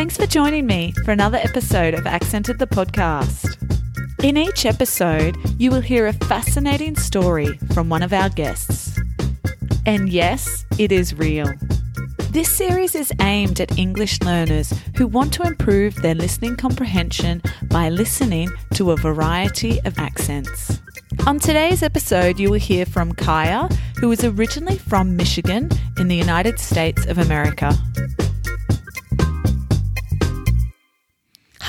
Thanks for joining me for another episode of Accented the Podcast. In each episode, you will hear a fascinating story from one of our guests. And yes, it is real. This series is aimed at English learners who want to improve their listening comprehension by listening to a variety of accents. On today's episode, you will hear from Kaya, who is originally from Michigan in the United States of America.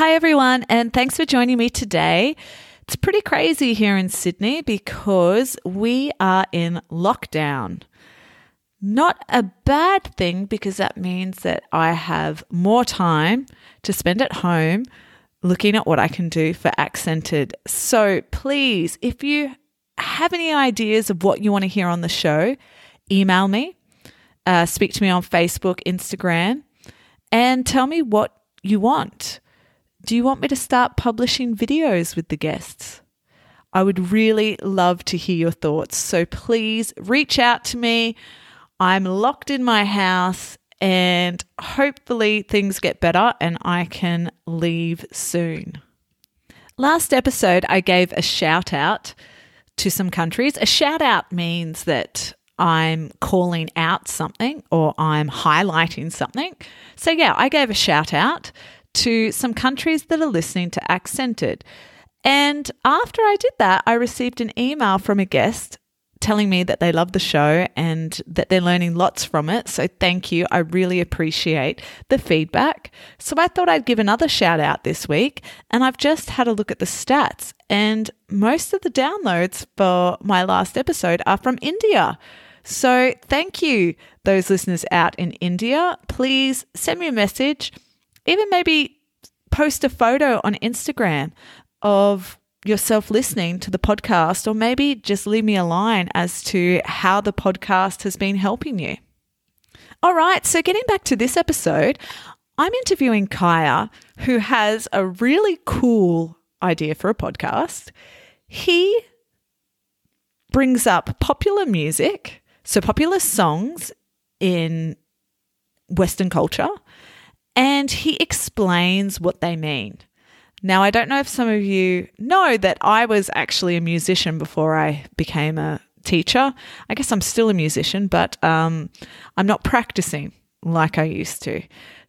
Hi, everyone, and thanks for joining me today. It's pretty crazy here in Sydney because we are in lockdown. Not a bad thing because that means that I have more time to spend at home looking at what I can do for Accented. So please, if you have any ideas of what you want to hear on the show, email me, uh, speak to me on Facebook, Instagram, and tell me what you want. Do you want me to start publishing videos with the guests? I would really love to hear your thoughts. So please reach out to me. I'm locked in my house and hopefully things get better and I can leave soon. Last episode, I gave a shout out to some countries. A shout out means that I'm calling out something or I'm highlighting something. So, yeah, I gave a shout out to some countries that are listening to Accented. And after I did that, I received an email from a guest telling me that they love the show and that they're learning lots from it. So thank you. I really appreciate the feedback. So I thought I'd give another shout out this week. And I've just had a look at the stats, and most of the downloads for my last episode are from India. So thank you, those listeners out in India. Please send me a message, even maybe post a photo on Instagram of yourself listening to the podcast, or maybe just leave me a line as to how the podcast has been helping you. All right, so getting back to this episode, I'm interviewing Kaya, who has a really cool idea for a podcast. He brings up popular music, so popular songs in Western culture, and he explains what they mean. Now, I don't know if some of you know that I was actually a musician before I became a teacher. I guess I'm still a musician, but um, I'm not practicing like I used to.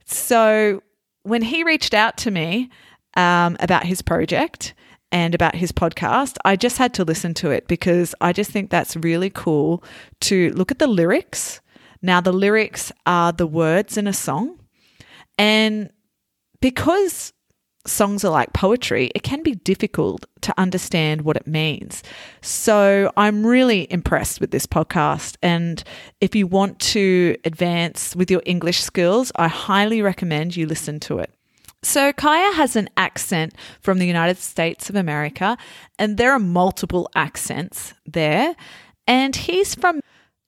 So, when he reached out to me um, about his project and about his podcast, I just had to listen to it because I just think that's really cool to look at the lyrics. Now, the lyrics are the words in a song. And because songs are like poetry, it can be difficult to understand what it means. So I'm really impressed with this podcast. And if you want to advance with your English skills, I highly recommend you listen to it. So, Kaya has an accent from the United States of America, and there are multiple accents there. And he's from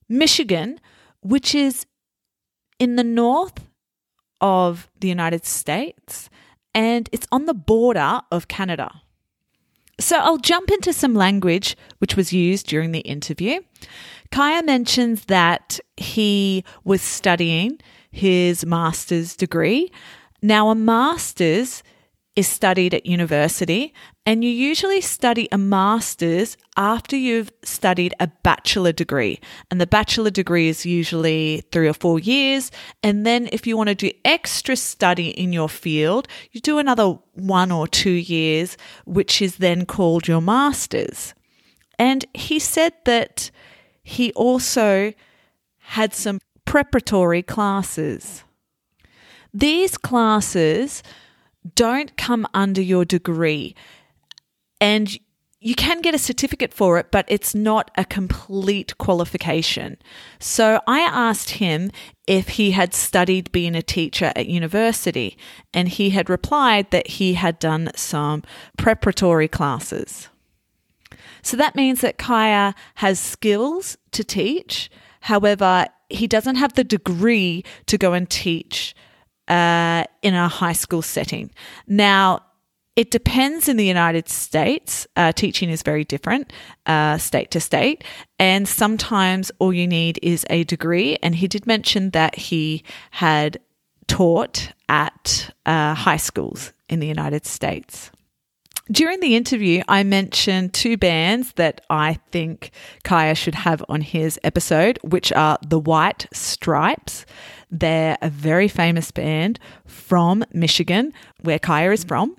Michigan, which is in the north of the United States and it's on the border of Canada. So I'll jump into some language which was used during the interview. Kaya mentions that he was studying his master's degree. Now, a master's is studied at university, and you usually study a master's after you've studied a bachelor degree. And the bachelor degree is usually three or four years. And then, if you want to do extra study in your field, you do another one or two years, which is then called your master's. And he said that he also had some preparatory classes. These classes don't come under your degree. And you can get a certificate for it, but it's not a complete qualification. So I asked him if he had studied being a teacher at university, and he had replied that he had done some preparatory classes. So that means that Kaya has skills to teach. However, he doesn't have the degree to go and teach uh, in a high school setting. Now, it depends in the United States. Uh, teaching is very different, uh, state to state. And sometimes all you need is a degree. And he did mention that he had taught at uh, high schools in the United States. During the interview, I mentioned two bands that I think Kaya should have on his episode, which are the White Stripes. They're a very famous band from Michigan, where Kaya is from.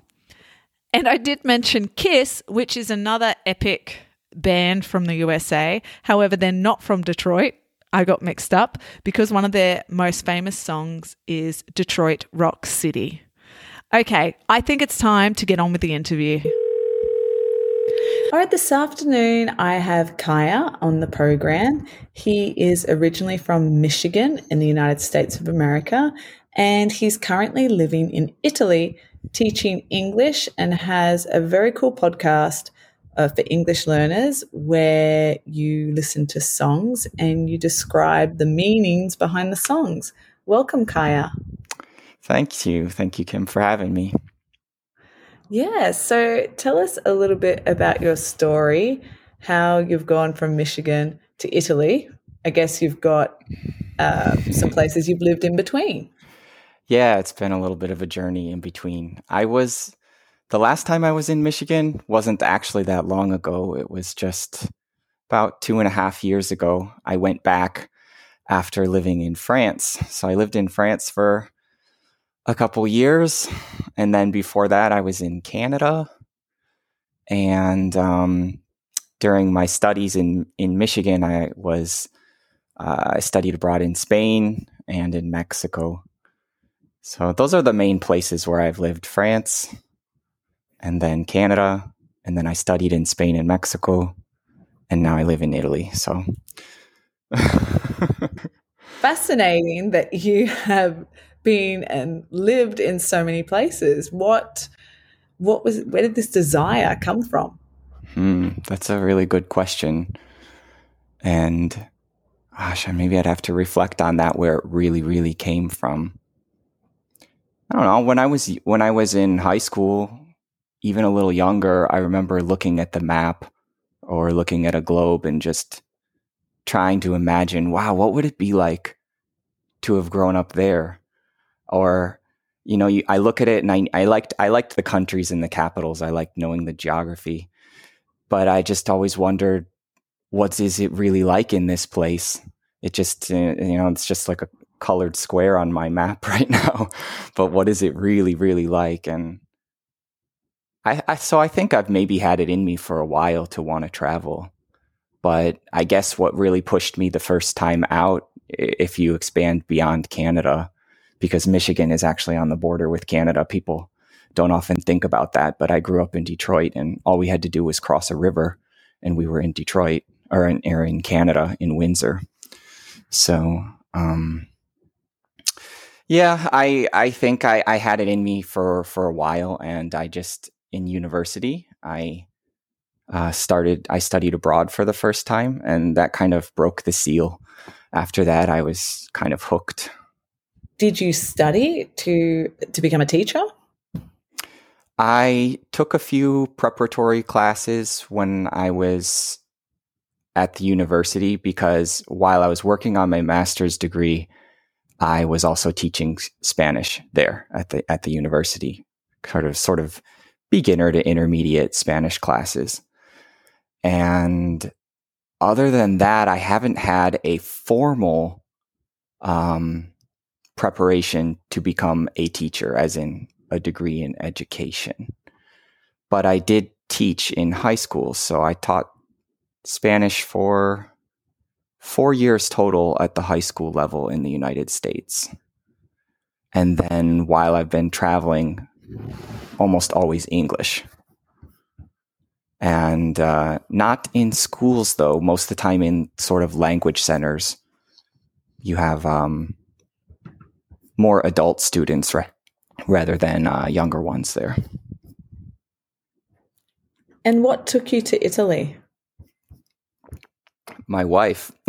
And I did mention Kiss, which is another epic band from the USA. However, they're not from Detroit. I got mixed up because one of their most famous songs is Detroit Rock City. Okay, I think it's time to get on with the interview. All right, this afternoon I have Kaya on the program. He is originally from Michigan in the United States of America, and he's currently living in Italy teaching English and has a very cool podcast uh, for English learners where you listen to songs and you describe the meanings behind the songs. Welcome, Kaya. Thank you. Thank you, Kim, for having me. Yeah. So tell us a little bit about your story, how you've gone from Michigan to Italy. I guess you've got uh, some places you've lived in between. Yeah, it's been a little bit of a journey in between. I was, the last time I was in Michigan wasn't actually that long ago. It was just about two and a half years ago. I went back after living in France. So I lived in France for a couple years. And then before that, I was in Canada. And um, during my studies in, in Michigan, I was, uh, I studied abroad in Spain and in Mexico. So those are the main places where I've lived France and then Canada. And then I studied in Spain and Mexico. And now I live in Italy. So fascinating that you have been and lived in so many places. What what was where did this desire come from? Hmm, that's a really good question. And gosh, maybe I'd have to reflect on that where it really, really came from. I don't know. When I was when I was in high school, even a little younger, I remember looking at the map or looking at a globe and just trying to imagine, wow, what would it be like to have grown up there? Or you know, you, I look at it and I, I liked I liked the countries and the capitals. I liked knowing the geography, but I just always wondered, what is it really like in this place? It just uh, you know, it's just like a colored square on my map right now. but what is it really, really like? And I, I so I think I've maybe had it in me for a while to want to travel. But I guess what really pushed me the first time out, if you expand beyond Canada, because Michigan is actually on the border with Canada. People don't often think about that, but I grew up in Detroit and all we had to do was cross a river and we were in Detroit or in, or in Canada in Windsor. So, um, yeah, I, I think I, I had it in me for, for a while and I just, in university, I, uh, started, I studied abroad for the first time and that kind of broke the seal. After that, I was kind of hooked did you study to to become a teacher? I took a few preparatory classes when I was at the university because while I was working on my master's degree, I was also teaching Spanish there at the at the university, sort of sort of beginner to intermediate Spanish classes. And other than that, I haven't had a formal um, preparation to become a teacher, as in a degree in education. But I did teach in high school, so I taught Spanish for four years total at the high school level in the United States. And then while I've been traveling, almost always English. And uh, not in schools, though, most of the time in sort of language centers. You have um, more adult students ra- rather than uh, younger ones there. And what took you to Italy? My wife.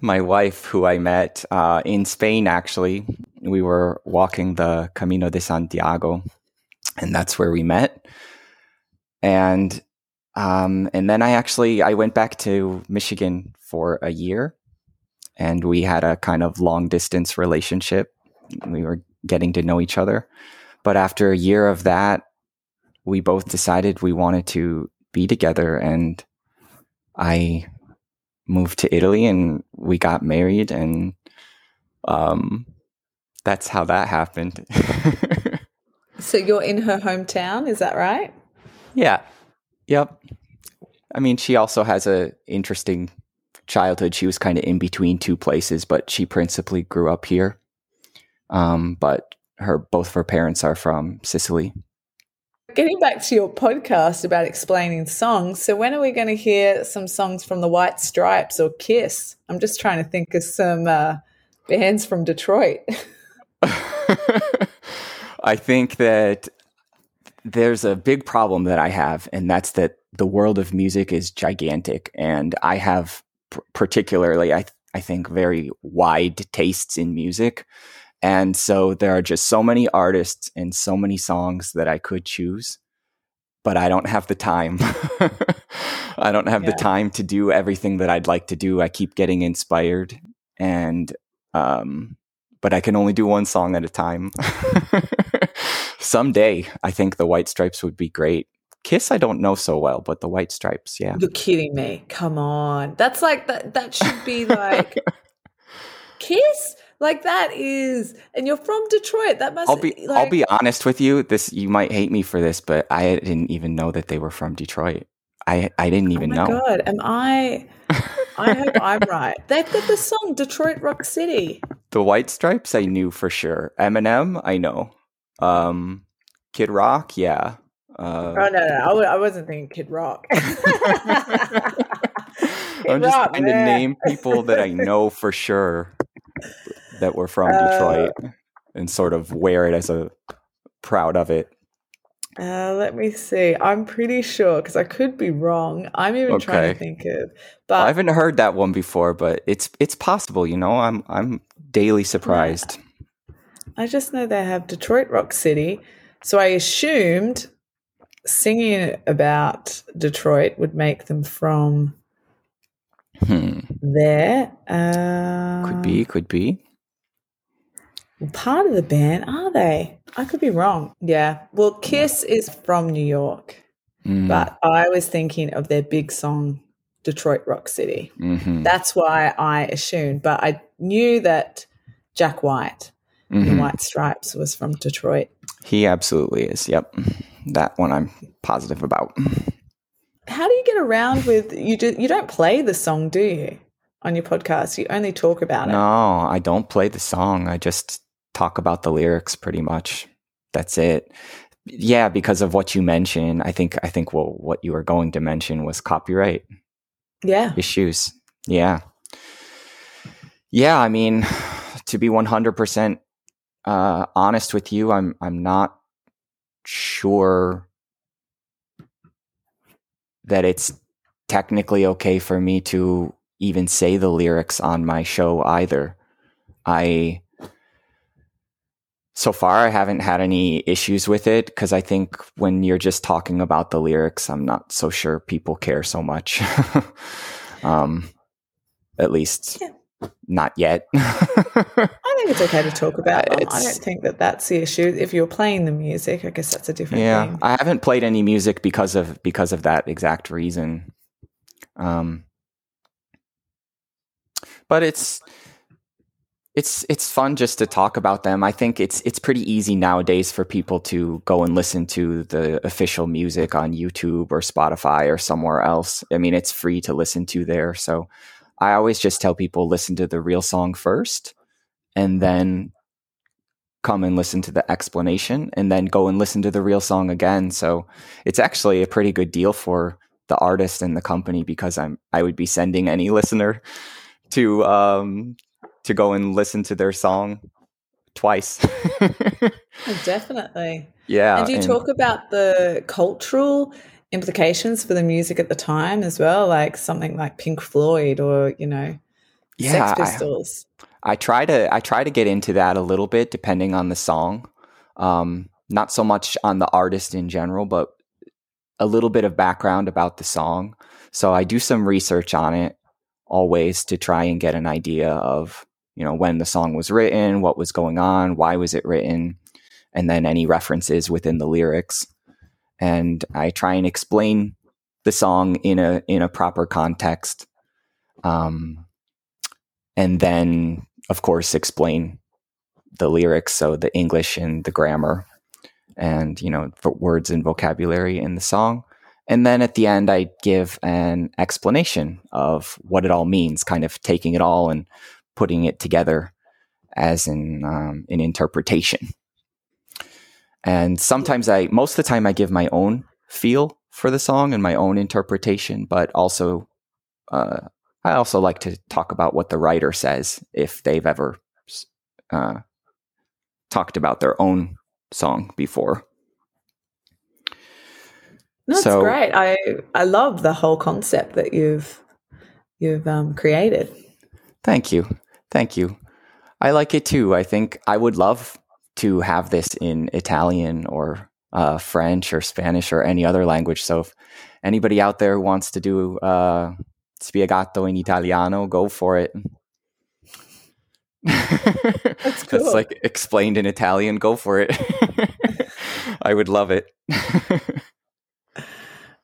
My wife, who I met uh, in Spain, actually. We were walking the Camino de Santiago, and that's where we met. And um, and then I actually I went back to Michigan for a year and we had a kind of long distance relationship. We were getting to know each other. But after a year of that, we both decided we wanted to be together and I moved to Italy and we got married and um that's how that happened. so you're in her hometown, is that right? Yeah. Yep. I mean, she also has a interesting childhood. She was kind of in between two places, but she principally grew up here. Um, but her both of her parents are from Sicily. Getting back to your podcast about explaining songs, so when are we going to hear some songs from the White Stripes or Kiss? I'm just trying to think of some uh, bands from Detroit. I think that there's a big problem that I have, and that's that the world of music is gigantic, and I have p- particularly, I th- I think, very wide tastes in music. And so there are just so many artists and so many songs that I could choose, but I don't have the time. I don't have yeah. the time to do everything that I'd like to do. I keep getting inspired and um but I can only do one song at a time. Someday, I think the White Stripes would be great. Kiss, I don't know so well, but the White Stripes, yeah. You're kidding me. Come on. That's like that that should be like Kiss? Like that is, and you're from Detroit. That must. I'll be. Like, I'll be honest with you. This you might hate me for this, but I didn't even know that they were from Detroit. I I didn't even oh know. God, am I? I hope I'm right. They've got the song "Detroit Rock City." The White Stripes, I knew for sure. Eminem, I know. Um, Kid Rock, yeah. Uh, oh no, no, I, I wasn't thinking Kid Rock. Kid I'm just Rock, trying man. to name people that I know for sure that were from uh, Detroit and sort of wear it as a proud of it? Uh, let me see. I'm pretty sure because I could be wrong. I'm even okay. trying to think of. But well, I haven't heard that one before, but it's it's possible. You know, I'm I'm daily surprised. Yeah. I just know they have Detroit Rock City, so I assumed singing about Detroit would make them from hmm. there. Uh, could be, could be part of the band, are they? I could be wrong. Yeah. Well, Kiss is from New York, mm. but I was thinking of their big song, Detroit Rock City. Mm-hmm. That's why I assumed, but I knew that Jack White, mm-hmm. the White Stripes, was from Detroit. He absolutely is. Yep. That one I'm positive about. How do you get around with you? Do, you don't play the song, do you? On your podcast, you only talk about it. No, I don't play the song. I just talk about the lyrics pretty much. That's it. Yeah, because of what you mentioned, I think I think well, what you were going to mention was copyright. Yeah. Issues. Yeah. Yeah, I mean, to be 100% uh, honest with you, I'm I'm not sure that it's technically okay for me to even say the lyrics on my show either. I so far, I haven't had any issues with it because I think when you're just talking about the lyrics, I'm not so sure people care so much. um, at least yeah. Not yet. I think it's okay to talk about them. I don't think that that's the issue. If you're playing the music, I guess that's a different yeah, thing. I haven't played any music because of because of that exact reason. Um, but it's it's it's fun just to talk about them. I think it's it's pretty easy nowadays for people to go and listen to the official music on YouTube or Spotify or somewhere else. I mean, it's free to listen to there. So I always just tell people listen to the real song first and then come and listen to the explanation and then go and listen to the real song again. So it's actually a pretty good deal for the artist and the company because I'm I would be sending any listener to um to go and listen to their song twice. oh, definitely. Yeah. And do you and, talk about the cultural implications for the music at the time as well? Like something like Pink Floyd or, you know, yeah, Sex Pistols. I, I try to I try to get into that a little bit depending on the song. Um, not so much on the artist in general, but a little bit of background about the song. So I do some research on it always to try and get an idea of, you know, when the song was written, what was going on, why was it written, and then any references within the lyrics. And I try and explain the song in a in a proper context. Um, and then of course explain the lyrics, so the English and the grammar and you know words and vocabulary in the song and then at the end i give an explanation of what it all means kind of taking it all and putting it together as an um, an interpretation and sometimes i most of the time i give my own feel for the song and my own interpretation but also uh, i also like to talk about what the writer says if they've ever uh, talked about their own song before. That's so, great. I I love the whole concept that you've you've um, created. Thank you, thank you. I like it too. I think I would love to have this in Italian or uh, French or Spanish or any other language. So if anybody out there wants to do uh, spiegato in Italiano, go for it. That's cool. That's like explained in Italian. Go for it. I would love it.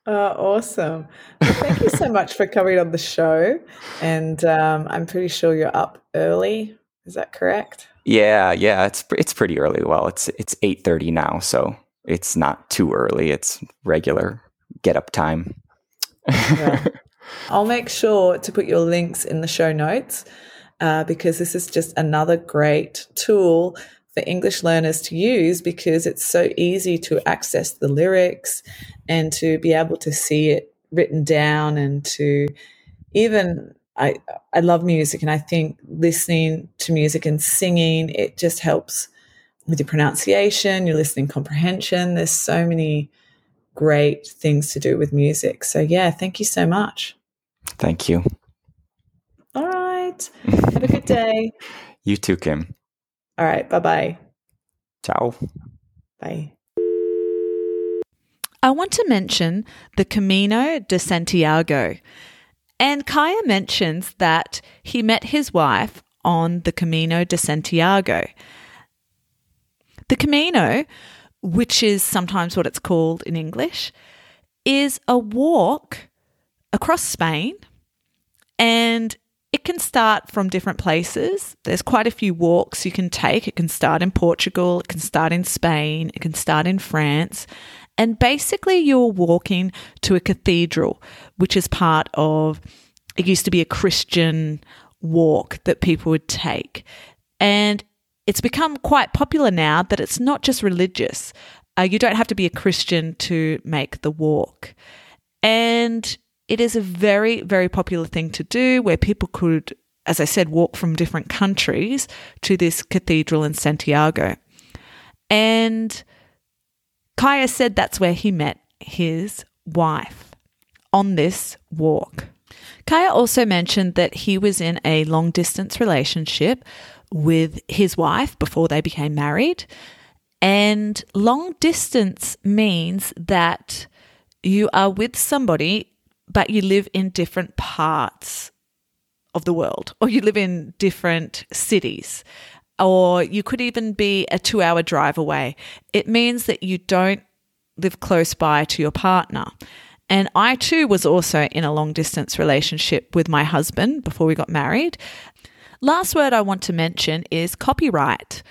Uh, awesome. Well, thank you so much for coming on the show. And um, I'm pretty sure you're up early. Is that correct? Yeah, yeah. It's it's pretty early. Well, it's it's eight thirty now, so it's not too early. It's regular get up time. yeah. I'll make sure to put your links in the show notes uh, because this is just another great tool for English learners to use because it's so easy to access the lyrics and to be able to see it written down and to even I I love music and I think listening to music and singing it just helps with your pronunciation, your listening comprehension. There's so many great things to do with music. So yeah, thank you so much. Thank you. All right. Have a good day. you too, Kim. All right. Bye bye. Ciao. Bye. I want to mention the Camino de Santiago. And Kaya mentions that he met his wife on the Camino de Santiago. The Camino, which is sometimes what it's called in English, is a walk across Spain and it can start from different places. There's quite a few walks you can take. It can start in Portugal, it can start in Spain, it can start in France. And basically, you're walking to a cathedral, which is part of, it used to be a Christian walk that people would take. And it's become quite popular now that it's not just religious. Uh, you don't have to be a Christian to make the walk. And it is a very, very popular thing to do where people could, as I said, walk from different countries to this cathedral in Santiago. And Kaya said that's where he met his wife on this walk. Kaya also mentioned that he was in a long distance relationship with his wife before they became married. And long distance means that you are with somebody but you live in different parts of the world, or you live in different cities, or you could even be a two hour drive away. It means that you don't live close by to your partner. And I too was also in a long distance relationship with my husband before we got married. Last word I want to mention is copyright.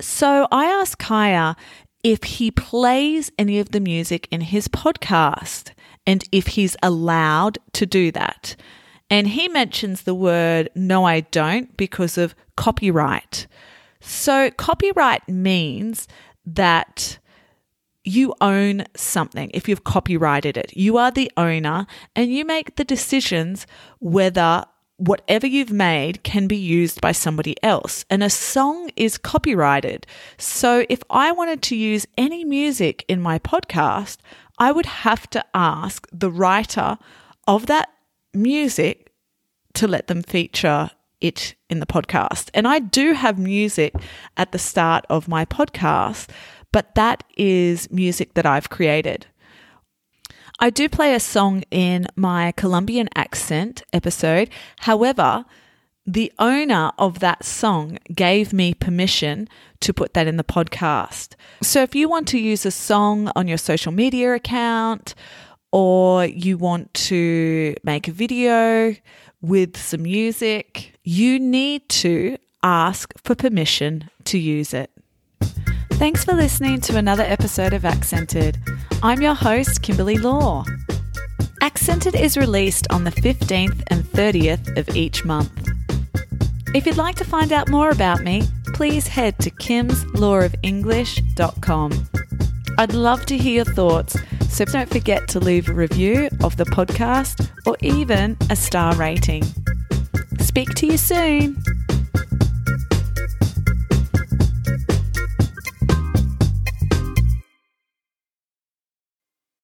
So I asked Kaya if he plays any of the music in his podcast and if he's allowed to do that. And he mentions the word no, I don't because of copyright. So, copyright means that you own something if you've copyrighted it. You are the owner and you make the decisions whether whatever you've made can be used by somebody else. And a song is copyrighted. So if I wanted to use any music in my podcast, I would have to ask the writer of that music to let them feature it in the podcast. And I do have music at the start of my podcast, but that is music that I've created. I do play a song in my Colombian accent episode. However, the owner of that song gave me permission to put that in the podcast. So if you want to use a song on your social media account or you want to make a video with some music, you need to ask for permission to use it. Thanks for listening to another episode of Accented. I'm your host, Kimberly Law. Accented is released on the 15th and 30th of each month. If you'd like to find out more about me, please head to kimslawofenglish.com. I'd love to hear your thoughts, so don't forget to leave a review of the podcast or even a star rating. Speak to you soon.